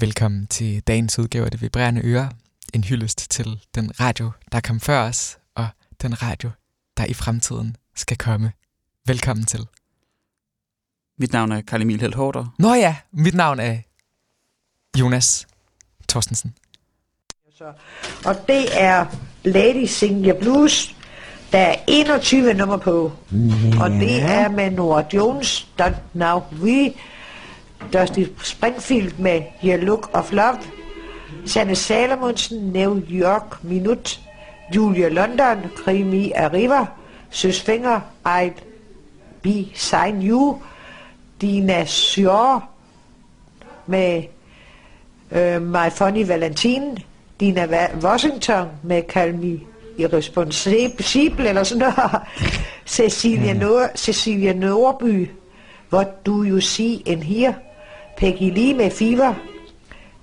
Velkommen til dagens udgave af Det Vibrerende Øre. En hyldest til den radio, der kom før os, og den radio, der i fremtiden skal komme. Velkommen til. Mit navn er Karl Emil Helt Hårder. Nå ja, mit navn er Jonas Torstensen. Og det er Lady Sing Your Blues. Der er 21 nummer på. Yeah. Og det er med Nora Jones, Don't Now We, Dusty Springfield med Your Look of Love, Sanne Salomonsen, New York Minut, Julia London, Krimi Arriva, Søs Finger, I'd Be Sign You, Dina Sjore med øh, My Funny Valentine, Dina Washington med Call Me Irresponsible eller sådan noget, Cecilia, Mm. Nord- Cecilia Nordby, What Do You See in Here, Peggy Lee med Fever,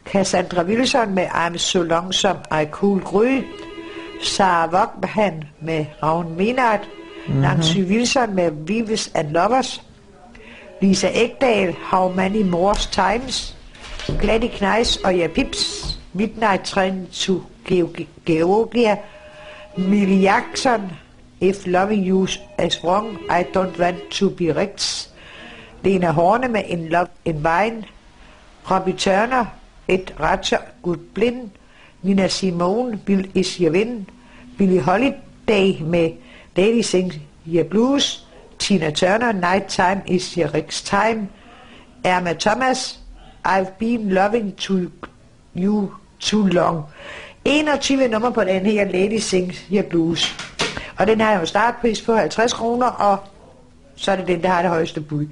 Cassandra Wilson med I'm So Lonesome I Cool Gry, Sarah Vaughan med Ravn Minard, mm-hmm. Nancy Wilson med Vives and Lovers, Lisa Ekdal, How Many More Times, Gladys Knies og Ja Pips, Midnight Train to Geo- Georgia, Millie Jackson, If Loving You is Wrong, I Don't Want to Be Rich, Lena Horne med In Love in Wein, Robbie Turner, Ed Ratcher, Good Blind, Nina Simone, Bill Is Your Win, Billie Holiday med Lady Sing Your Blues, Tina Turner, Nighttime Is Your Rick's Time, Erma Thomas, I've Been Loving to You Too Long. 21 nummer på den her Lady Sings Your Blues. Og den har jo startpris på 50 kroner, og så er det den, der har det højeste bud.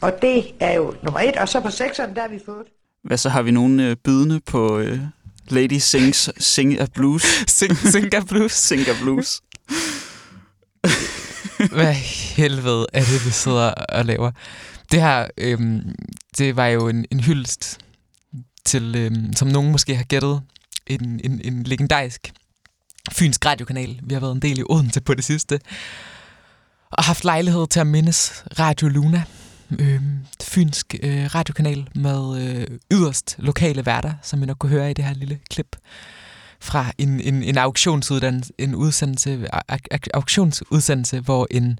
Og det er jo nummer et, og så på sekseren, der har vi fået Hvad så har vi nogen øh, bydende på øh, Lady Sings Sing a Blues? Sing, Singer Blues. Sing a Blues. Hvad helvede er det, vi sidder og laver? Det her, øhm, det var jo en, en hyldest til, øhm, som nogen måske har gættet, en, en, en legendarisk fynsk radiokanal. Vi har været en del i Odense på det sidste. Og haft lejlighed til at mindes Radio Luna. Øhm, fynsk øh, radiokanal med øh, yderst lokale værter, som vi nok kunne høre i det her lille klip fra en, en, en auktionsuddannelse, en udsendelse, auktionsudsendelse, hvor en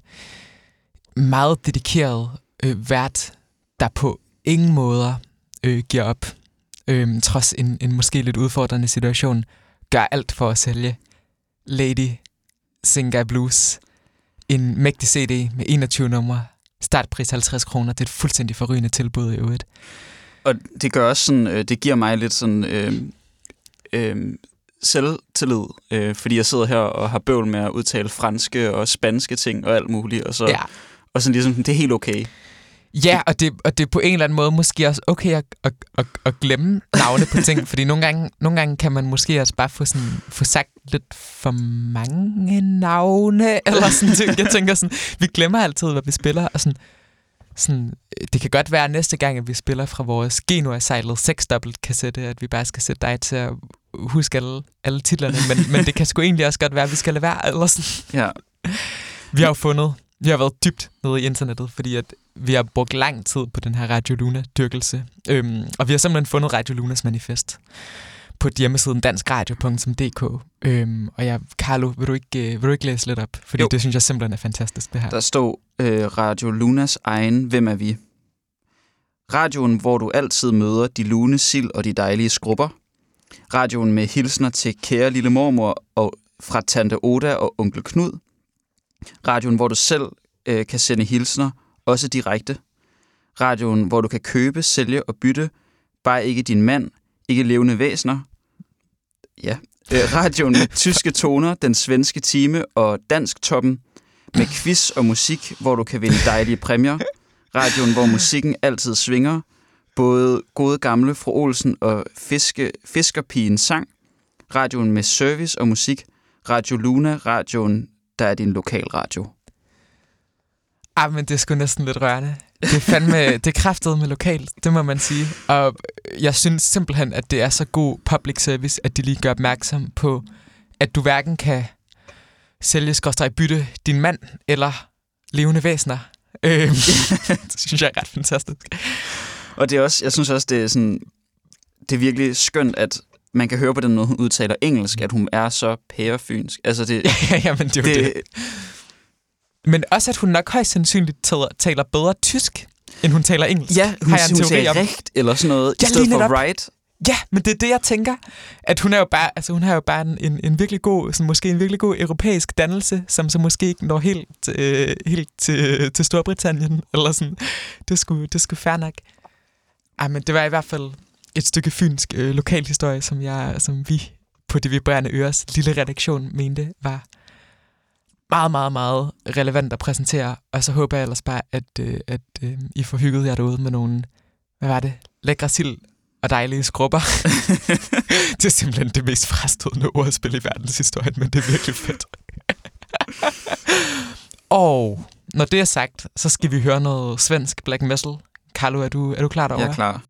meget dedikeret øh, vært, der på ingen måder øh, giver op, øh, trods en, en måske lidt udfordrende situation, gør alt for at sælge Lady Singer Blues. En mægtig CD med 21 numre, startpris 50 kroner. Det er et fuldstændig forrygende tilbud i øvrigt. Og det gør også sådan, øh, det giver mig lidt sådan øh, øh, selvtillid, øh, fordi jeg sidder her og har bøvl med at udtale franske og spanske ting og alt muligt, og så Ja. og sådan ligesom, det er helt okay. Ja, og det, og det er på en eller anden måde måske også okay at, at, at, at glemme navne på ting, fordi nogle gange, nogle gange kan man måske også bare få, sådan, få sagt lidt for mange navne, eller sådan. Jeg tænker sådan, vi glemmer altid, hvad vi spiller, og sådan, sådan, det kan godt være næste gang, at vi spiller fra vores Genua sejlet 6 kassette, at vi bare skal sætte dig til at huske alle, alle titlerne, men, men det kan sgu egentlig også godt være, at vi skal lade være, eller sådan. Ja. Vi har jo fundet, vi har været dybt nede i internettet, fordi at vi har brugt lang tid på den her Radio Luna-dyrkelse. Øhm, og vi har simpelthen fundet Radio Lunas manifest på hjemmesiden danskradio.dk. Øhm, og jeg, Carlo, vil du, ikke, øh, vil du ikke læse lidt op? Fordi Jo. det synes jeg simpelthen er fantastisk, det her. Der står øh, Radio Lunas egen Hvem er vi? Radioen, hvor du altid møder de lune sild og de dejlige skrubber. Radioen med hilsner til kære lille mormor og fra tante Oda og onkel Knud. Radioen, hvor du selv øh, kan sende hilsner, også direkte. Radioen, hvor du kan købe, sælge og bytte, bare ikke din mand, ikke levende væsener. Ja. Øh, radioen med tyske toner, den svenske time og dansk toppen med quiz og musik, hvor du kan vinde dejlige præmier. Radioen, hvor musikken altid svinger. Både gode gamle fru Olsen og fiske, fiskerpigen sang. Radioen med service og musik. Radio Luna, radioen, der er din lokalradio. Ah, men det er sgu næsten lidt rørende. Det er fandme, det er kraftet med lokalt, det må man sige. Og jeg synes simpelthen, at det er så god public service, at de lige gør opmærksom på, at du hverken kan sælge skråstrej bytte din mand eller levende væsener. Øhm, det synes jeg er ret fantastisk. Og det er også, jeg synes også, det er sådan, det er virkelig skønt, at man kan høre på den måde, hun udtaler engelsk, at hun er så pærefynsk. Altså det, ja, jamen, det er det. det, Men også, at hun nok højst sandsynligt taler, taler bedre tysk, end hun taler engelsk. ja, hun, har jeg en hun teori om. recht eller sådan noget, Ja, i stedet for right. Ja, men det er det, jeg tænker. At hun er jo bare, altså hun har jo bare en, en, en virkelig god, sådan måske en virkelig god europæisk dannelse, som så måske ikke når helt, øh, helt til, til Storbritannien, eller sådan. Det skulle, det skulle fair nok. Ej, men det var i hvert fald et stykke fynsk øh, lokalhistorie, som, jeg, som vi på Det Vibrerende Øres lille redaktion mente var meget, meget, meget relevant at præsentere. Og så håber jeg ellers bare, at, øh, at øh, I får hygget jer derude med nogle, hvad var det, lækre sild og dejlige skrubber. det er simpelthen det mest frastødende ordspil i verdenshistorien, men det er virkelig fedt. og når det er sagt, så skal vi høre noget svensk black metal. Carlo, er du, er du klar derovre? Jeg er klar.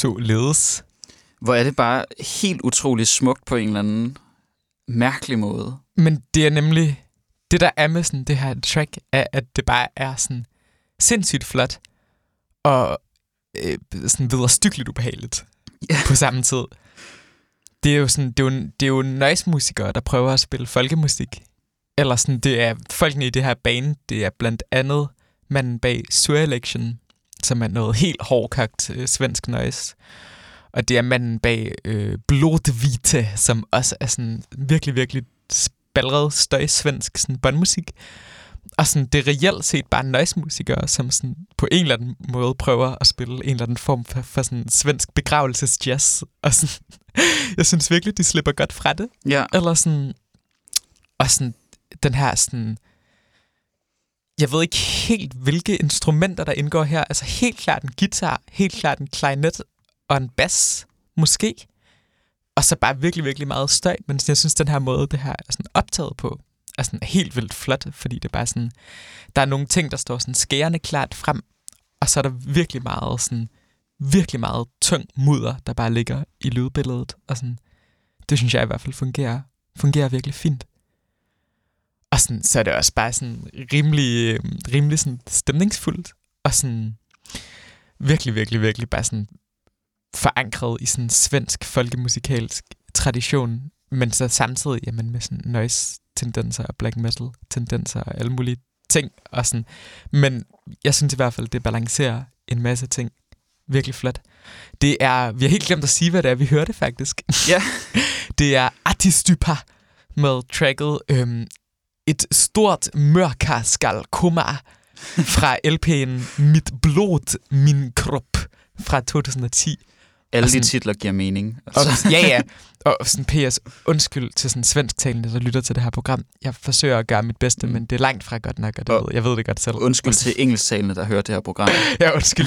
Således. Hvor er det bare helt utroligt smukt på en eller anden mærkelig måde. Men det er nemlig... Det, der er med sådan det her track, er, at det bare er sådan sindssygt flot og øh, sådan videre stykkeligt ubehageligt Ja. på samme tid. Det er jo sådan, det er jo, det er jo noise-musikere, der prøver at spille folkemusik. Eller sådan, det er folkene i det her band, det er blandt andet manden bag Sur Election, som er noget helt hårdkogt øh, svensk noise. Og det er manden bag øh, Blodvite, som også er sådan virkelig, virkelig spalret støj svensk sådan båndmusik. Og sådan, det er reelt set bare noise-musikere, som sådan, på en eller anden måde prøver at spille en eller anden form for, for sådan svensk begravelsesjazz. Og sådan, jeg synes virkelig, de slipper godt fra det. Ja, Eller sådan... Og sådan, den her sådan... Jeg ved ikke helt, hvilke instrumenter, der indgår her. Altså helt klart en guitar, helt klart en klarinet og en bass, måske. Og så bare virkelig, virkelig meget støj. Men jeg synes, den her måde, det her er sådan optaget på, er sådan helt vildt flot, fordi det er bare sådan... Der er nogle ting, der står sådan skærende klart frem, og så er der virkelig meget sådan... Virkelig meget tung mudder, der bare ligger i lydbilledet. Og sådan, det synes jeg i hvert fald fungerer, fungerer virkelig fint. Og sådan, så er det også bare sådan rimelig, rimelig sådan stemningsfuldt. Og sådan virkelig, virkelig, virkelig bare sådan forankret i sådan svensk folkemusikalsk tradition, men så samtidig jamen, med sådan noise-tendenser og black metal-tendenser og alle mulige ting. Og sådan. Men jeg synes i hvert fald, det balancerer en masse ting virkelig flot. Det er, vi har helt glemt at sige, hvad det er, vi hørte faktisk. Ja. det er Atistypa med tracket øhm, et stort mørka skal komme fra LP'en Mit blod, min krop fra 2010 alle Og de sådan- titler giver mening. Og, Altså, ja, ja. Og sådan PS, undskyld til sådan svensktalende, der lytter til det her program. Jeg forsøger at gøre mit bedste, Mm. men det er langt fra godt nok, og det Og- ved, jeg ved det godt selv. undskyld Og til engelsktalende, der hører det her program. Ja, undskyld.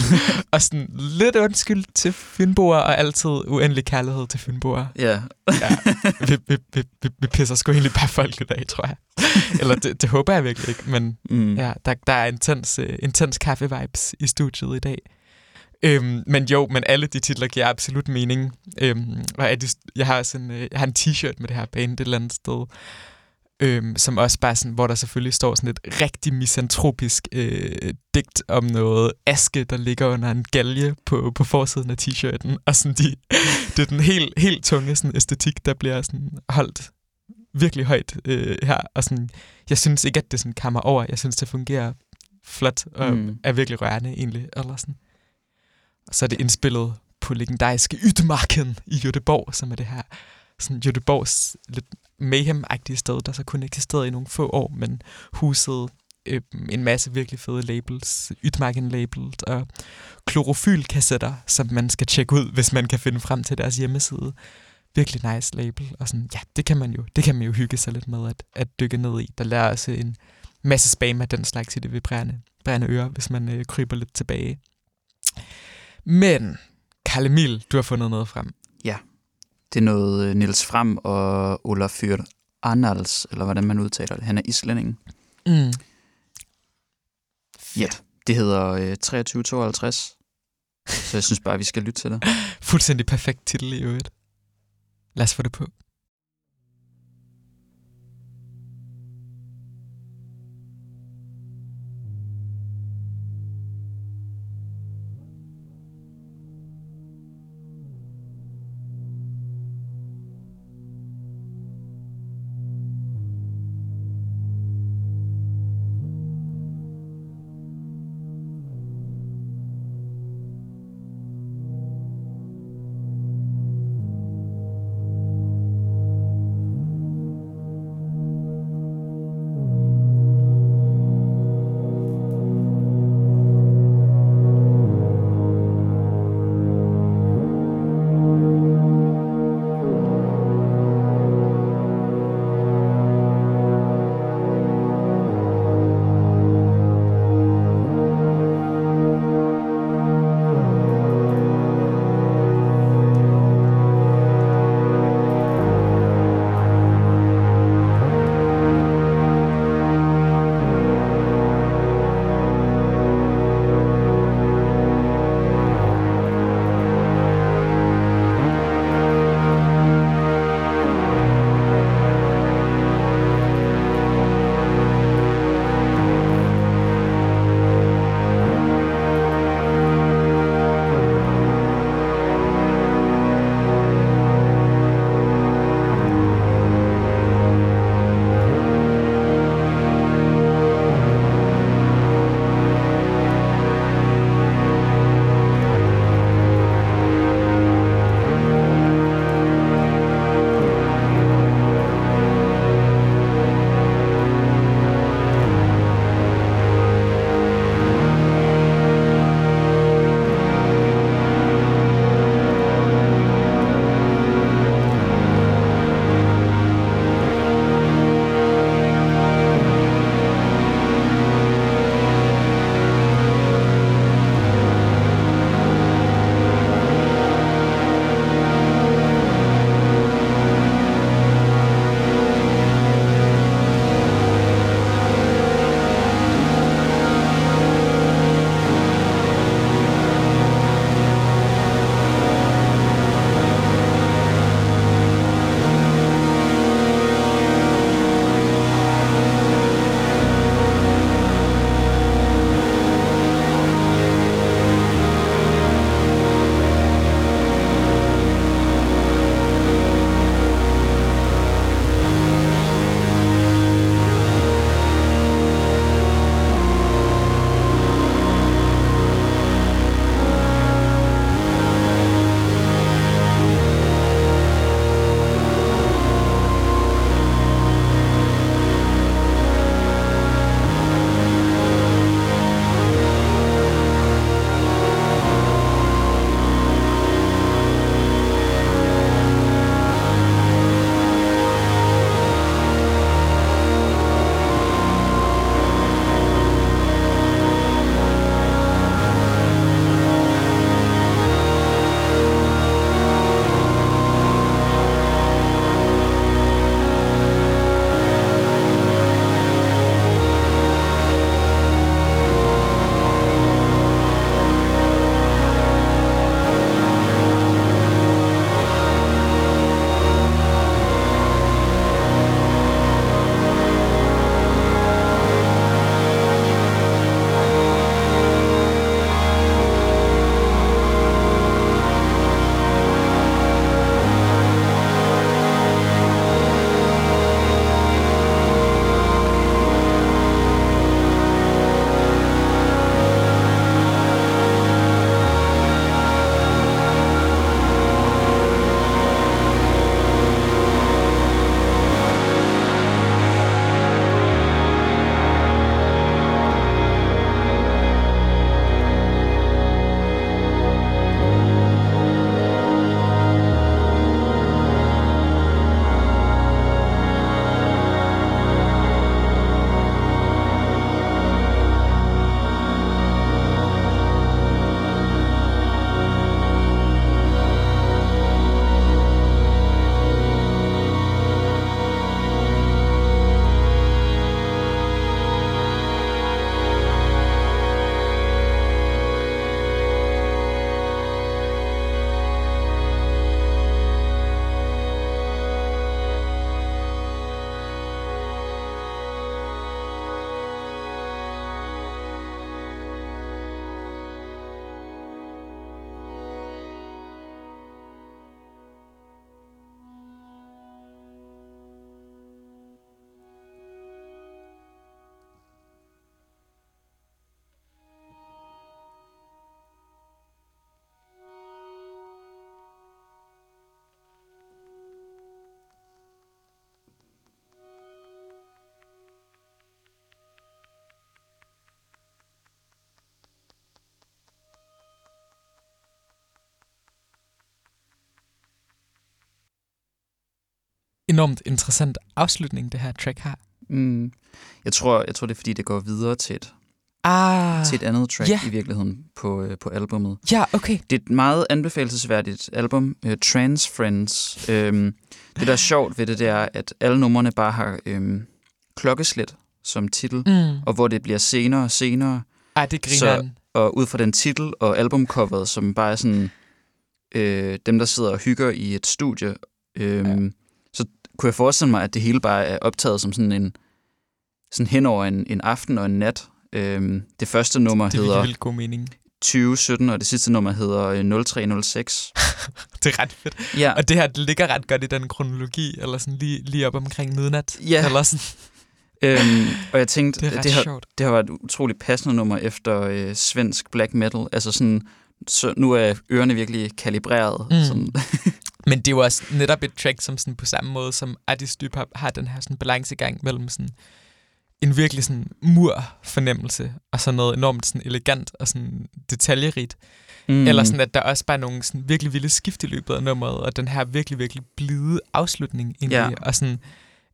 og sådan lidt undskyld til Fynboer, og altid uendelig kærlighed til Fynboer. Ja, Ja, vi, vi, vi, vi, vi pisser sgu egentlig bare folk i dag, tror jeg. Eller det, det håber jeg virkelig ikke, men mm. ja, der, der er intens, uh, intens kaffe-vibes i studiet i dag. Øhm, men jo, men alle de titler giver absolut mening. Øhm, og er de, jeg, har sådan, øh, jeg har en t-shirt med det her band et eller andet sted, øhm, som også bare sådan, hvor der selvfølgelig står sådan et rigtig misantropisk øh, digt om noget aske, der ligger under en galge på, på forsiden af t-shirten. Og sådan de, det er den helt, helt tunge sådan, æstetik, der bliver sådan holdt virkelig højt øh, her. Og sådan, jeg synes ikke, at det sådan kammer over. Jeg synes, det fungerer flot og Mm. mm. er virkelig rørende egentlig. Eller sådan. Og så er det indspillet på legendariske Ytmarken i Göteborg, som er det her sådan Göteborgs lidt mayhem-agtige sted, der så kun eksisterede i nogle få år, men husede øh, en masse virkelig fede labels, Ytmarken-labels og klorofylkassetter, som man skal tjekke ud, hvis man kan finde frem til deres hjemmeside. Virkelig nice label, og sådan, ja, det kan man jo, det kan man jo hygge sig lidt med at, at dykke ned i. Der lærer også en masse spam af den slags i det vibrerende brænde ører, hvis man øh, kryber lidt tilbage. Men, Karl Emil, du har fundet noget frem. Det er noget øh, Nils Fram og Olafur Arnalds, eller hvordan man udtaler det. Han er islænding. Mm. Ja. Det hedder øh, 2352. Så jeg synes bare, vi skal lytte til det. Fuldstændig perfekt titel i øvrigt. Lad os få det på. Enormt interessant afslutning, det her track har. Mm. Jeg, tror, jeg tror, det er, fordi det går videre til et, Ah, til et andet track ja. i virkeligheden på, øh, på albummet. ja, okay. Det er et meget anbefalesværdigt album, uh, Trans Friends. Um, det, der er sjovt ved det, det er, at alle numrene bare har um, klokkeslæt som titel, Mm. og hvor det bliver senere og senere. Ej, det griner Og ud fra den titel og albumcoveret, som bare er sådan øh, dem, der sidder og hygger i et studie, øh, ja. Kunne jeg forestille mig, at det hele bare er optaget som sådan en sådan hen over en, en aften og en nat. Øh, det første nummer Det er hedder vildt god mening. 2017, og det sidste nummer hedder øh, 0306. Det er ret fedt. Ja, Og det her det ligger ret godt i den kronologi, eller sådan lige, lige op omkring midnat. Ja. Eller sådan. øhm, og jeg tænkte, Det det, har, sjovt. det har været et utroligt passende nummer efter øh, svensk black metal. Altså sådan, så nu er ørerne virkelig kalibreret. Mm. Sådan, Men det er jo også netop et track, som sådan på samme måde som Addis har, har den her sådan balancegang mellem sådan en virkelig sådan mur-fornemmelse, og så noget enormt sådan elegant og sådan detaljerigt. Mm. Eller sådan, at der også bare er nogle sådan virkelig vilde skift i løbet af nummeret, og den her virkelig, virkelig blide afslutning egentlig. Ja. Og sådan,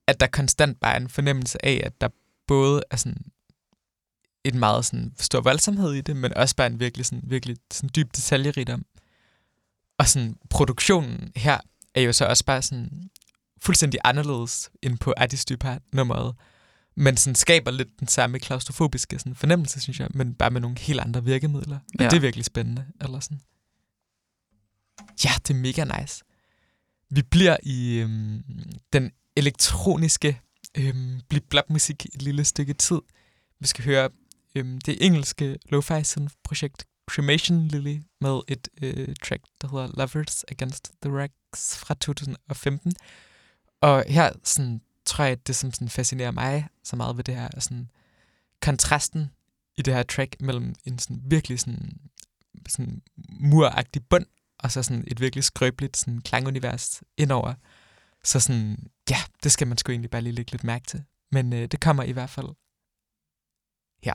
at der konstant bare er en fornemmelse af, at der både er sådan en meget sådan stor voldsomhed i det, men også bare en virkelig, sådan, virkelig sådan dyb detaljerigdom. Og sådan produktionen her er jo så også bare sådan fuldstændig anderledes end på Addis Dybar nummeret. Men sådan skaber lidt den samme klaustrofobiske sådan fornemmelse, synes jeg, men bare med nogle helt andre virkemidler. Og Ja. det er virkelig spændende. Eller sådan. Ja, det er mega nice. Vi bliver i øhm, den elektroniske øhm, blip-blap-musik et lille stykke tid. Vi skal høre øhm, det engelske lo-fi projekt Cremation Lily med et øh, track, der hedder Lovers Against the Racks fra 2015. Og her sådan, tror jeg, at det som sådan, fascinerer mig så meget ved det her, er sådan, kontrasten i det her track mellem en sådan, virkelig sådan, sådan muragtig bund, og så sådan et virkelig skrøbeligt sådan, klangunivers indover. Så sådan, ja, det skal man sgu egentlig bare lige lægge lidt mærke til. Men øh, det kommer i hvert fald her.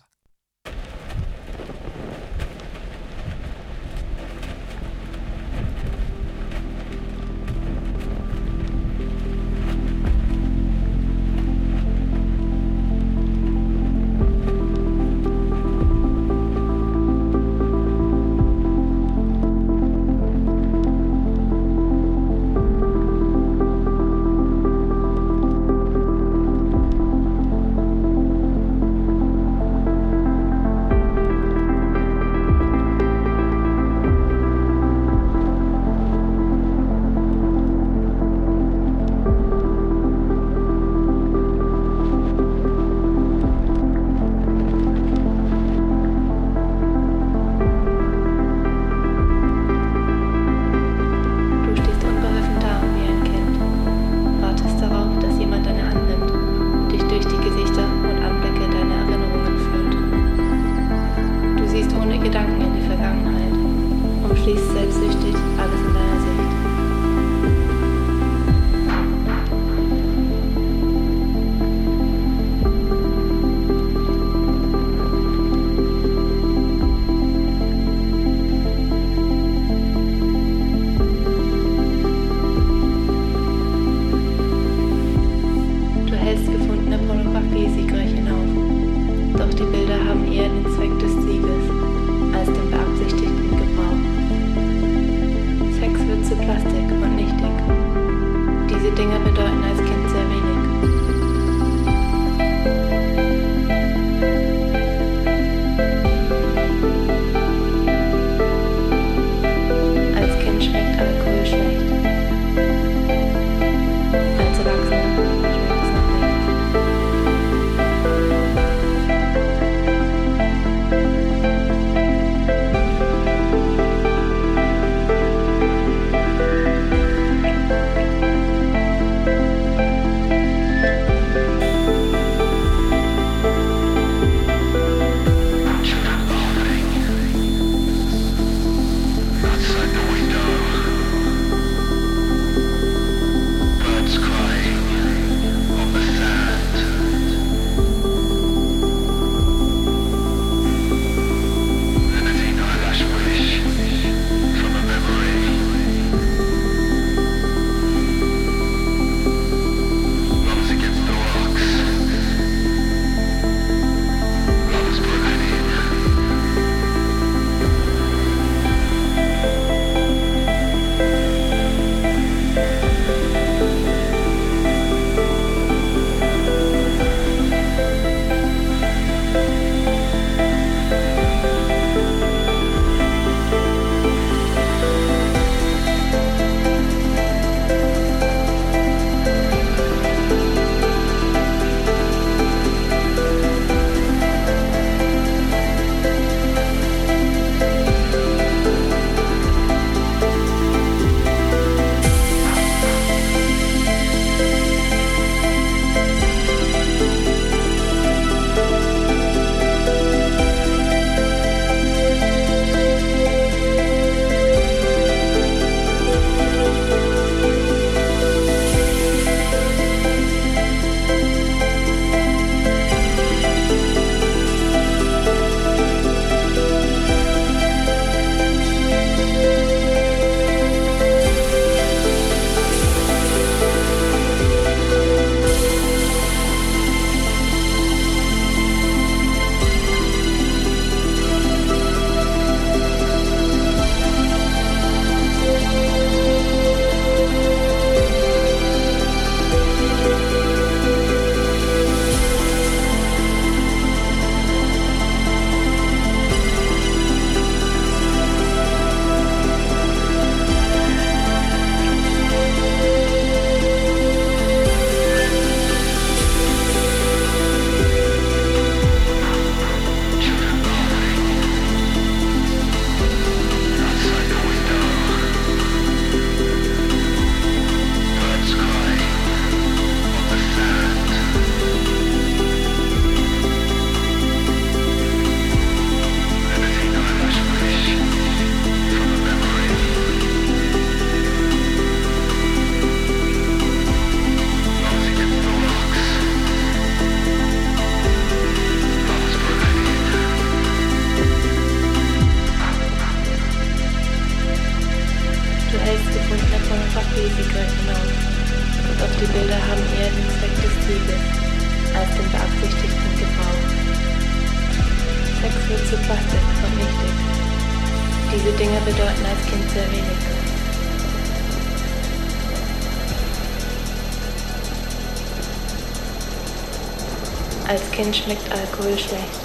Schmeckt Alkohol schlecht.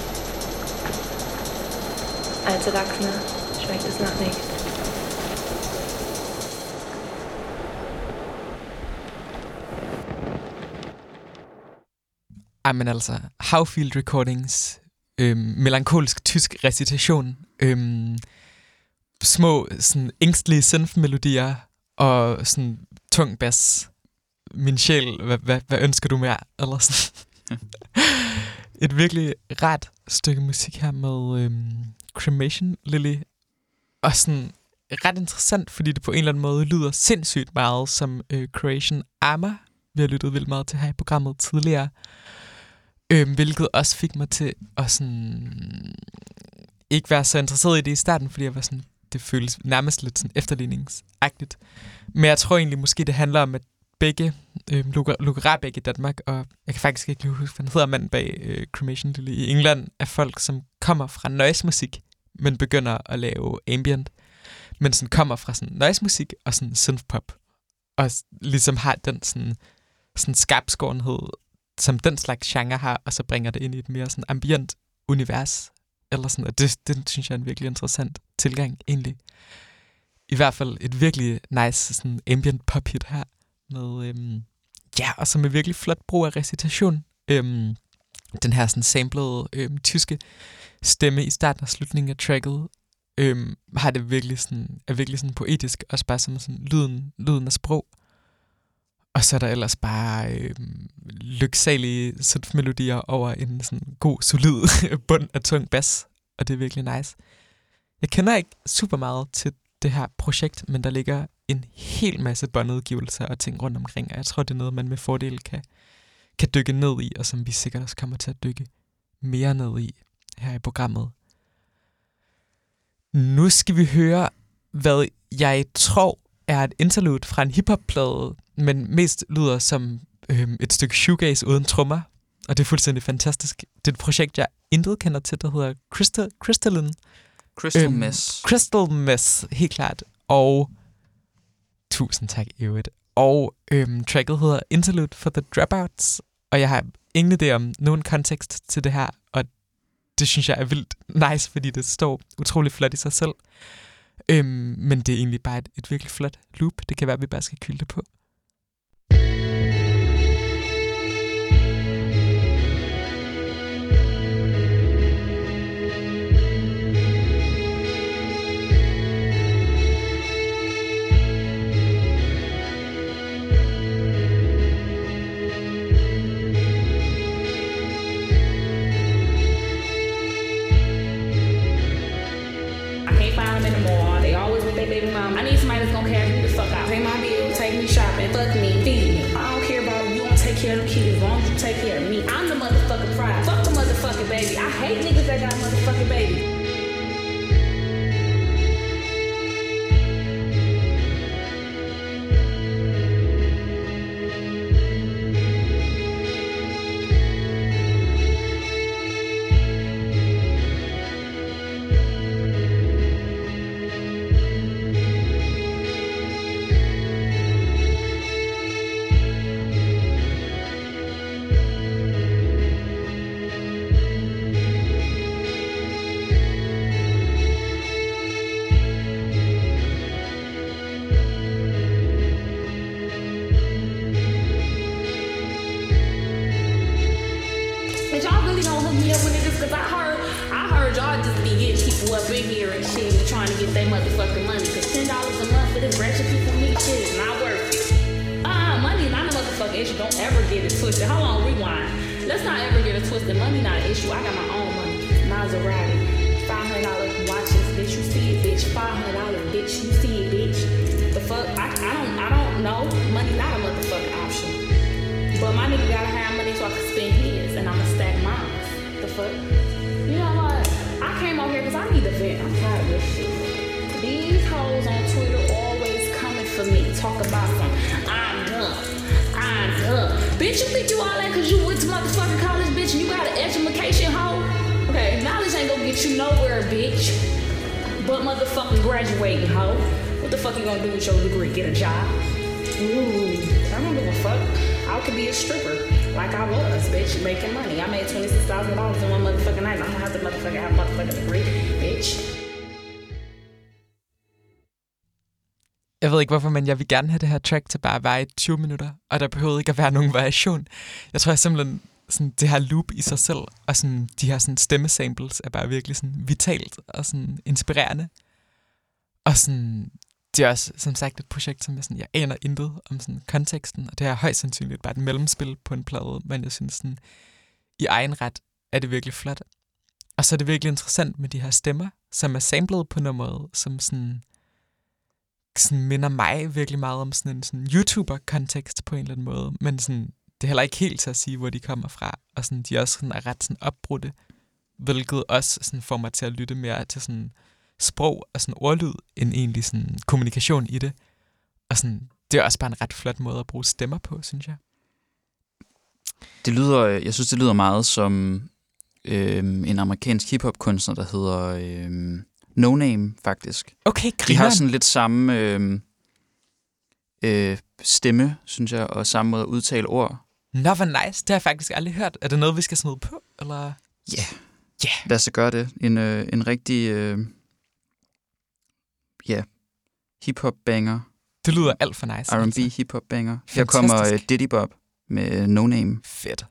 Als Erwachsener schmeckt es nach nichts. Jamen altså, Howfield Recordings, øhm, melankolsk tysk recitation, øhm, små sådan ængstlige synth-melodier og sådan tung bass. Min sjæl, hvad, hvad, hvad ønsker du mere? Eller sådan. Et virkelig ret stykke musik her med øhm, Cremation Lily. Og sådan ret interessant, fordi det på en eller anden måde lyder sindssygt meget som øh, Creation Armor, vi har lyttet vildt meget til her i programmet tidligere. Øhm, hvilket også fik mig til at sådan, ikke være så interesseret i det i starten, fordi jeg var sådan, det føles nærmest lidt sådan efterligningsagtigt. Men jeg tror egentlig måske, det handler om, at begge, øh, Luca Rabeck i Danmark, og jeg kan faktisk ikke huske, hvad han hedder manden bag øh, Cremation Lily i England, er folk, som kommer fra noise musik, men begynder at lave ambient. Men sådan kommer fra sådan noise musik og sådan synthpop. Og ligesom har den sådan, sådan skarpskårenhed, som den slags genre har, og så bringer det ind i et mere sådan ambient univers. Eller sådan, og det, det synes jeg er en virkelig interessant tilgang, egentlig. I hvert fald et virkelig nice sådan ambient pop hit her. Med, øhm, ja, og så med virkelig flot brug af recitation. Øhm, den her sådan samplede øhm, tyske stemme i starten og slutningen af tracket øhm, har det virkelig sådan, er virkelig sådan poetisk, også bare som sådan lyden, lyden af sprog. Og så er der ellers bare øh, lyksalige melodier over en sådan god, solid bund af tung bas. Og det er virkelig nice. Jeg kender ikke super meget til det her projekt, men der ligger en hel masse båndudgivelser og ting rundt omkring, og jeg tror, det er noget, man med fordel kan, kan dykke ned i, og som vi sikkert også kommer til at dykke mere ned i her i programmet. Nu skal vi høre, hvad jeg tror er et interlude fra en hiphop-plade, men mest lyder som øhm, et stykke shoegaze uden trommer. Og det er fuldstændig fantastisk. Det er et projekt, jeg intet kender til, der hedder Crystal, Crystalline. Crystal øhm, Mess. Crystal Mess, helt klart. Og tusind tak, Evit. Og øhm, tracket hedder Interlude for the Dropouts. Og jeg har ingen idé om nogen kontekst til det her, og det synes jeg er vildt nice, fordi det står utrolig flot i sig selv. Øhm, men det er egentlig bare et, et virkelig flot loop. Det kan være, at vi bare skal kylde det på. trying to get their motherfucking money. Cause ten dollars a month for this ratchet people meat shit is not worth it. Uh-uh, money is not a motherfucking issue. Don't ever get it twisted. Hold on, rewind. Let's not ever get it twisted. Money not an issue. I got my own money. Maserati. Five hundred dollar watches. Bitch, you see it, bitch. Five hundred dollar bitch, you see it, bitch. The fuck? I, I don't I don't know. Money not a motherfucking option. But my nigga gotta have money so I can spend his and I'ma stack mine. The fuck? come on here because I need to vent. I'm tired of this shit. These hoes on Twitter always coming for me. Talk about some. I'm done. I'm done. Bitch, you think you all that because you went to motherfucking college, bitch, and you got an education, hoe? Okay, knowledge ain't gonna get you nowhere, bitch. But motherfucking graduating, hoe. What the fuck you gonna do with your degree? Get a job? Ooh, I don't give a fuck. I could be a stripper. Like I was, bitch, making money. I made twenty-six thousand dollars in one motherfucking night. I don't have to motherfucking have motherfucking degree, bitch. Jeg ved ikke hvorfor, men jeg vil gerne have det her track til bare at være i 20 minutter, og der behøver ikke at være nogen variation. Jeg tror jeg simpelthen, sådan, det her loop i sig selv, og sådan, de her sådan, stemmesamples er bare virkelig sådan, vitalt og sådan, inspirerende. Og sådan, det er også, som sagt, et projekt, som jeg, sådan, jeg aner intet om sådan, konteksten, og det er højst sandsynligt bare et mellemspil på en plade, men jeg synes, sådan, i egen ret er det virkelig flot. Og så er det virkelig interessant med de her stemmer, som er samlet på noget, som sådan, sådan minder mig virkelig meget om sådan en sådan YouTuber-kontekst på en eller anden måde, men sådan, det er heller ikke helt til at sige, hvor de kommer fra, og sådan, de også sådan, er ret sådan opbrudte, hvilket også sådan, får mig til at lytte mere til sådan, sprog og sådan ordlyd, end egentlig sådan kommunikation i det. Og sådan, det er også bare en ret flot måde at bruge stemmer på, synes jeg. Det lyder, jeg synes, det lyder meget som øhm, en amerikansk hiphop-kunstner, der hedder øhm, No Name, faktisk. Okay, De har sådan lidt samme øhm, øh, stemme, synes jeg, og samme måde at udtale ord. Nå, hvor nice. Det har jeg faktisk aldrig hørt. Er det noget, vi skal smide på? Eller? Ja. Ja. Lad os gøre det. En, øh, en rigtig øh, ja, hip-hop-banger. Det lyder alt for nice. R&B altså. hip-hop-banger. Her kommer øh, Fantastisk. Diddy Bob med No Name. Fedt.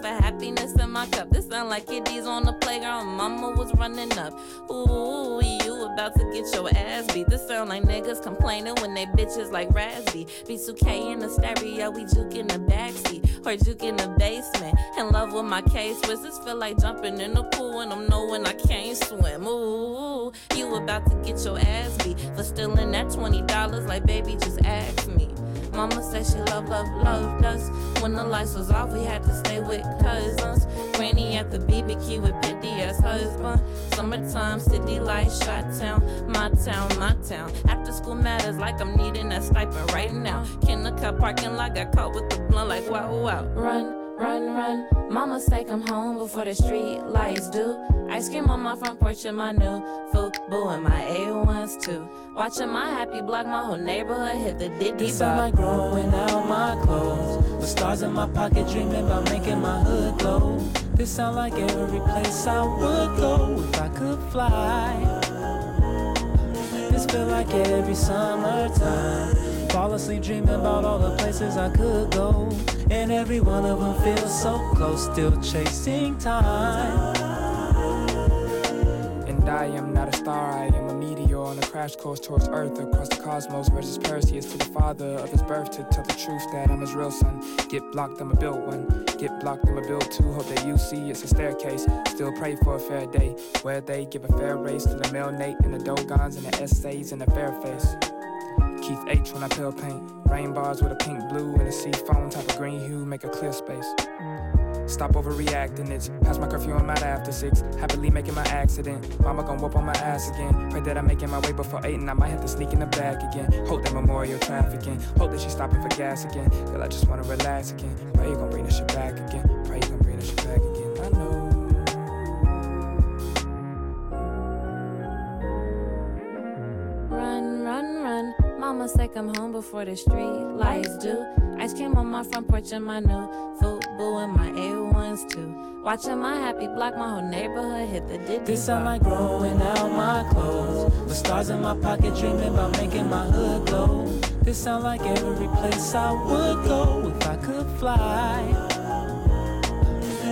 For happiness in my cup. This sound like kiddies on the playground. Mama was running up. Ooh, you about to get your ass beat. This sound like niggas complaining when they bitches like Razzie. B2K in the stereo, we juke in the backseat. Or juke in the basement. In love with my case was this feel like jumping in the pool and I'm knowing I can't swim. Ooh, you about to get your ass beat for stealing that $20 like baby just ask me. Mama said she love, love, loved us. When the lights was off, we had to stay with cousins. Granny at the BBQ with petty ass husband. Summertime, city lights, shot town, my town, my town. After school matters like I'm needing that stipend right now. Kindergarten parking lot got caught with the blunt like wow, wow. Run, run, run. Mama say come home before the street lights do. Ice cream on my front porch and my new Fubu and my A1s too. Watching my happy block, my whole neighborhood hit the diddy It sound like growing out my clothes. With stars in my pocket, dreaming about making my hood glow. This sound like every place I would go if I could fly. This feel like every summertime. Fall asleep dreaming about all the places I could go. And every one of them feels so close, still chasing time. And I am not a star, I am a meteor on a crash course towards Earth across the cosmos versus Perseus to the father of his birth to tell the truth that I'm his real son. Get blocked, I'ma build one. Get blocked, I'ma build two. Hope that you see it's a staircase. Still pray for a fair day where they give a fair race to the male Nate and the Dogons and the essays and the fair face. Keith H when I peel paint. Rain bars with a pink blue and a sea foam type of green hue make a clear space. Stop overreacting, it's past my curfew, I'm out after six. Happily making my accident. Mama gon' whoop on my ass again. Pray that I'm making my way before eight and I might have to sneak in the back again. Hope that memorial trafficking. Hope that she's stopping for gas again. Girl, I just wanna relax again. Pray you gon' bring that shit back again. Mama say come home before the street lights do. Ice cream on my front porch and my new Fubu and my A1s too. Watching my happy block, my whole neighborhood hit the diddy. This sound like growing out my clothes. With stars in my pocket, dreaming about making my hood glow. This sound like every place I would go if I could fly.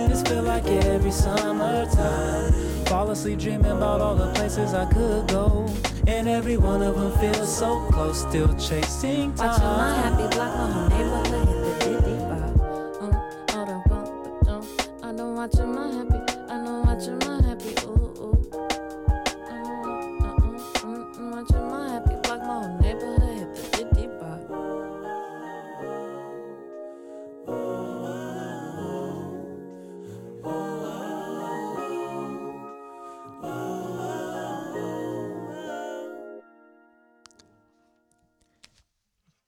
This feel like every summertime. Fall asleep dreaming about all the places I could go. And every one of them feels so close, still chasing time. Watching my happy block, my whole neighborhood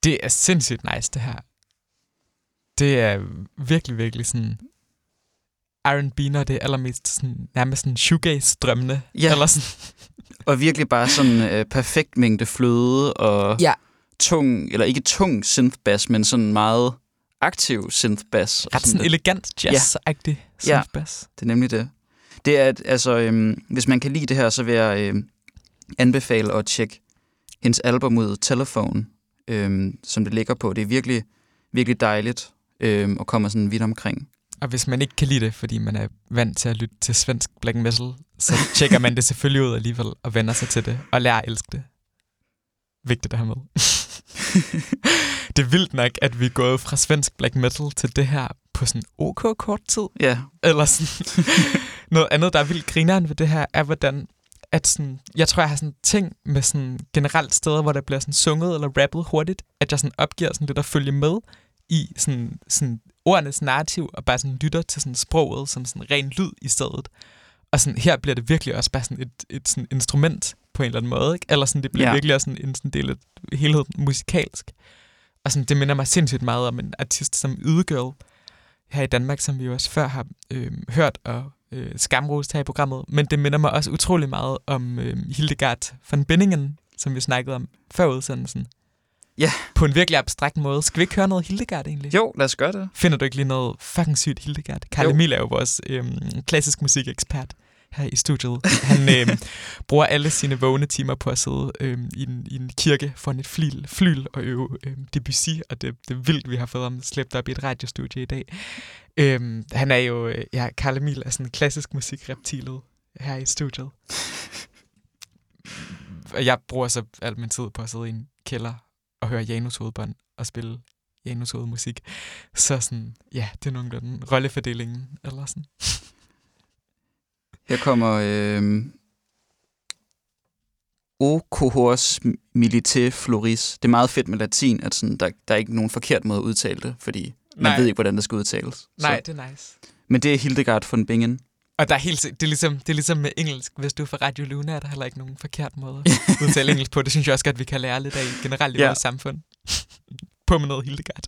Det er sindssygt nice, det her. Det er virkelig, virkelig sådan R&B, når det er allermest sådan, nærmest sådan shoegaze-drømmende. Ja. Eller sådan. Og virkelig bare sådan øh, perfekt mængde fløde og Ja. tung, eller ikke tung synth-bass, men sådan meget aktiv synth-bass. og Ret sådan lidt- elegant jazz-agtig Ja. synth-bass. Det er nemlig det. Det er, at, altså, øhm, hvis man kan lide det her, så vil jeg øhm, anbefale at tjekke hendes album ud, Telephone, øhm, som det ligger på. Det er virkelig, virkelig dejligt øhm, og kommer sådan vidt omkring. Og hvis man ikke kan lide det, fordi man er vant til at lytte til svensk black metal, så tjekker man det selvfølgelig ud alligevel og vender sig til det og lærer at elske det. Vigtigt at have med. det er vildt nok, at vi er gået fra svensk black metal til det her på sådan ok kort tid. Ja, Eller sådan. Noget andet, der er vildt grineren ved det her, er hvordan at sådan, jeg tror, jeg har sådan ting med sådan generelt steder, hvor der bliver sådan sunget eller rappet hurtigt, at jeg sådan opgiver sådan lidt at følge med i sådan, sådan ordenes narrativ, og bare sådan lytter til sådan sproget som sådan ren lyd i stedet. Og sådan, her bliver det virkelig også bare sådan et, et sådan instrument på en eller anden måde, ikke? Eller sådan, det bliver ja. virkelig også sådan en sådan del af helheden musikalsk. Og sådan, det minder mig sindssygt meget om en artist som Ydegirl her i Danmark, som vi jo også før har øh, hørt og øh, skamrost her i programmet. Men det minder mig også utrolig meget om øh, Hildegard von Bindingen, som vi snakkede om før udsendelsen. Ja. På en virkelig abstrakt måde. Skal vi ikke høre noget Hildegard egentlig? jo, lad os gøre det. Finder du ikke lige noget fucking sygt Hildegard? Karl. Emil er jo vores øhm, klassisk musikekspert her i studiet. Han øh, bruger alle sine vågne timer på at sidde øh, i, en, i en kirke for et flyl, flyl og øve øh, Debussy, og det, det er vildt, vi har fået ham slæbt op i et radiostudie i dag. Øh, han er jo, øh, ja, Karl Emil er sådan klassisk musikreptilet her i studiet. Og jeg bruger så al min tid på at sidde i en kælder og høre Janus hovedbånd og spille Janus hovedmusik. Så sådan, ja, det er nogenlunde rollefordelingen, eller sådan. Her kommer øh, O cohors milite floris. Det er meget fedt med latin, at sådan, der, der er ikke nogen forkert måde at udtale det, fordi man Nej. ved ikke, hvordan det skal udtales. Nej, Så. det er nice. Men det er Hildegard von Bingen. Og der er helt, det, er ligesom, det er ligesom med engelsk. Hvis du er fra Radio Luna, er der heller ikke nogen forkert måde at udtale engelsk på. Det synes jeg også godt, vi kan lære lidt af generelt i Ja. vores samfund. på med noget Hildegard.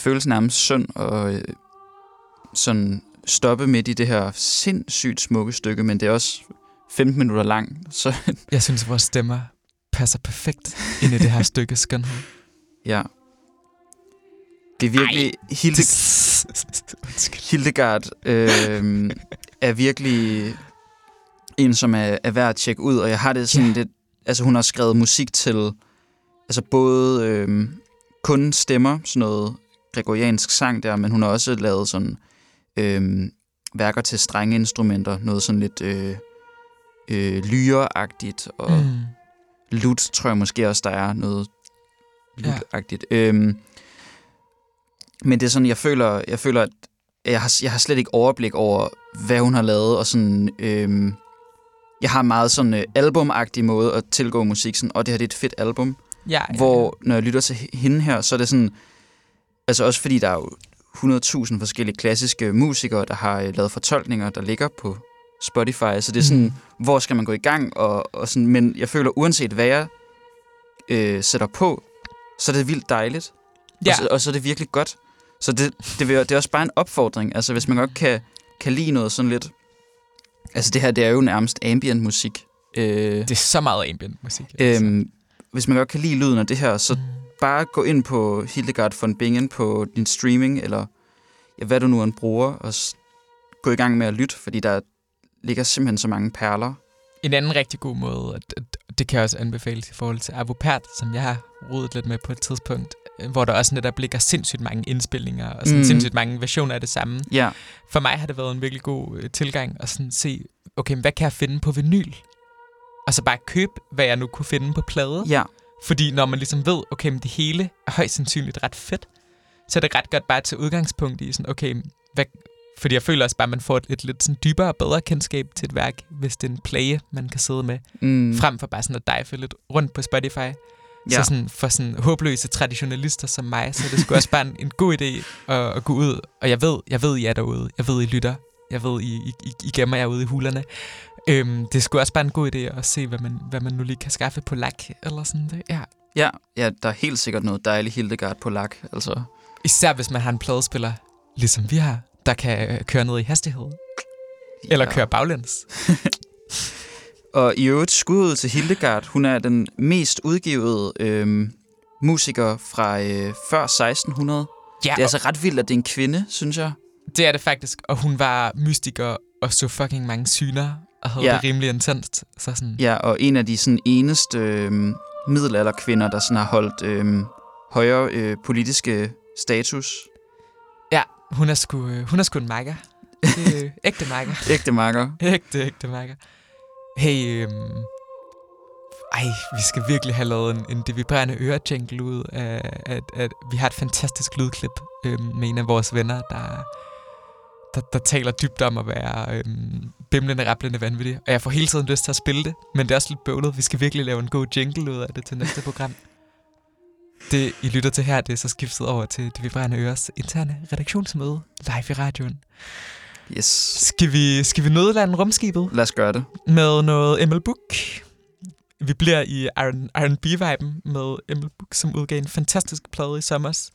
Det føles nærmest synd at øh, sådan stoppe midt i det her sindssygt smukke stykke, men det er også 15 minutter lang, så Jeg synes, vores stemmer passer perfekt ind i det her stykke skønhed. ja. Det er virkelig... Hilde. Hildegard øh, er virkelig en, som er, er værd at tjekke ud, og jeg har det sådan Ja. lidt... Altså, hun har skrevet musik til altså både øh, kun stemmer, sådan noget gregoriansk sang der, men hun har også lavet sådan øh, værker til strenge instrumenter, noget sådan lidt øh, øh, lyreagtigt, og mm. Lut tror jeg måske også, der er noget lutagtigt. Ja. Øhm, men det er sådan, jeg føler, jeg føler, at jeg har, jeg har slet ikke overblik over, hvad hun har lavet, og sådan, øhm, jeg har en meget sådan øh, albumagtig måde at tilgå musik, sådan, og det her det er et fedt album, Ja, ja, ja, hvor når jeg lytter til hende her, så er det sådan, altså også fordi der er jo 100.000 forskellige klassiske musikere, der har øh, lavet fortolkninger, der ligger på Spotify, så det er sådan, Mm. hvor skal man gå i gang, og, og sådan, men jeg føler, uanset hvad jeg øh, sætter på, så er det vildt dejligt, Ja. og, så, og så er det virkelig godt. Så det, det, vil, det er også bare en opfordring, altså hvis man godt kan, kan lide noget sådan lidt, altså det her, det er jo nærmest ambient musik, øh, Det er så meget ambient musik. altså. øhm, hvis man godt kan lide lyden af det her, så Mm. Bare gå ind på Hildegard von Bingen på din streaming, eller ja, hvad du nu end bruger, og gå i gang med at lytte, fordi der ligger simpelthen så mange perler. En anden rigtig god måde, og det, kan jeg også anbefales i forhold til Avopert, som jeg har rodet lidt med på et tidspunkt, øh, hvor der også netop ligger sindssygt mange indspilninger, og sådan Mm. sindssygt mange versioner af det samme. Ja, For mig har det været en virkelig god øh, tilgang at sådan se, okay, men hvad kan jeg finde på vinyl? Og så bare købe, hvad jeg nu kunne finde på plade. ja, Fordi når man ligesom ved, okay, men det hele er højst sandsynligt ret fedt, så er det ret godt bare at tage udgangspunkt i sådan, okay, hvad, fordi jeg føler også bare, at man får et, et lidt sådan dybere og bedre kendskab til et værk, hvis det er en plage, man kan sidde med, mm, frem for bare sådan at dive lidt rundt på Spotify. Ja. Så sådan, for sådan håbløse traditionalister som mig, så er det sgu også bare en, en god idé at, at gå ud. Og jeg ved, jeg ved, I er derude. Jeg ved, I lytter. Jeg ved, I, I, I- gemmer jer ude i hulerne. Øhm, det sgu også bare en god idé at se, hvad man, hvad man nu lige kan skaffe på lak, eller sådan det. Ja. ja, ja, der er helt sikkert noget dejligt Hildegard på lak, altså. Især hvis man har en pladespiller, ligesom vi har, der kan øh, køre ned i hastighed. Eller Ja. køre baglæns. Og i øvrigt skuddet til Hildegard, hun er den mest udgivede øhm, musiker fra øh, før 1600. Ja, Det er altså ret vildt, at det er en kvinde, synes jeg. Det er det faktisk. Og hun var mystiker og så fucking mange syner og havde Ja. det rimelig intenst. Så sådan, Ja, og en af de sådan, eneste øh, middelalderkvinder, der sådan har holdt øh, højere øh, politiske status. Ja, hun er sgu, øh, hun er sgu en makker. Er ægte makker. Ægte makker. ægte, ægte makker. Hey, øhm, ej, vi skal virkelig have lavet en, en det vibrerende ørejingle ud af, at, at vi har et fantastisk lydklip øhm, med en af vores venner, der, der, der taler dybt om at være øhm, bimlende, rablende vanvittig. Og jeg får hele tiden lyst til at spille det, men det er også lidt bøvlet. Vi skal virkelig lave en god jingle ud af det til næste program. Det, I lytter til her, det er så skiftet over til Det Vibrerende Øres interne redaktionsmøde live i radioen. Yes. Skal vi, skal vi nødlande rumskibet Lad os gøre det. med noget Emil Book? Vi bliver i R&B-viben med Emil Book, som udgav en fantastisk plade i sommers.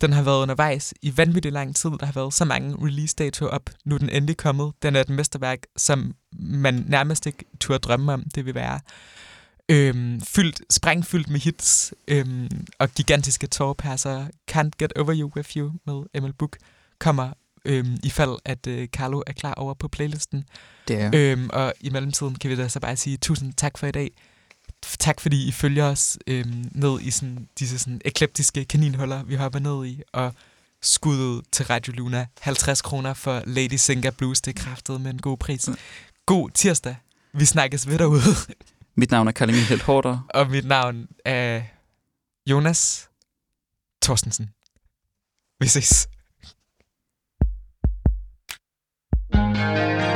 Den har været undervejs i vanvittig lang tid. Der har været så mange release-datoer op. Nu er den endelig kommet. Den er et mesterværk, som man nærmest ikke turde drømme om, det vil være. Øhm, fyldt, sprængfyldt med hits øhm, og gigantiske tårpasser. Can't Get Over You With You med Emil Book kommer øhm, i fald, at øh, Carlo er klar over på playlisten. Det er. Øhm, og i mellemtiden kan vi da så bare sige tusind tak for i dag. Tak fordi I følger os øhm, ned i sådan, disse sådan ekliptiske kaninhuller, vi hopper ned i. Og skuddet til Radio Luna. 50 kroner for Lady Singer Blues. Det er kraftet med en god pris. God tirsdag. Vi snakkes ved derude. Mit navn er Kalle Helt Hårder. og mit navn er Jonas Torstensen. Vi ses. I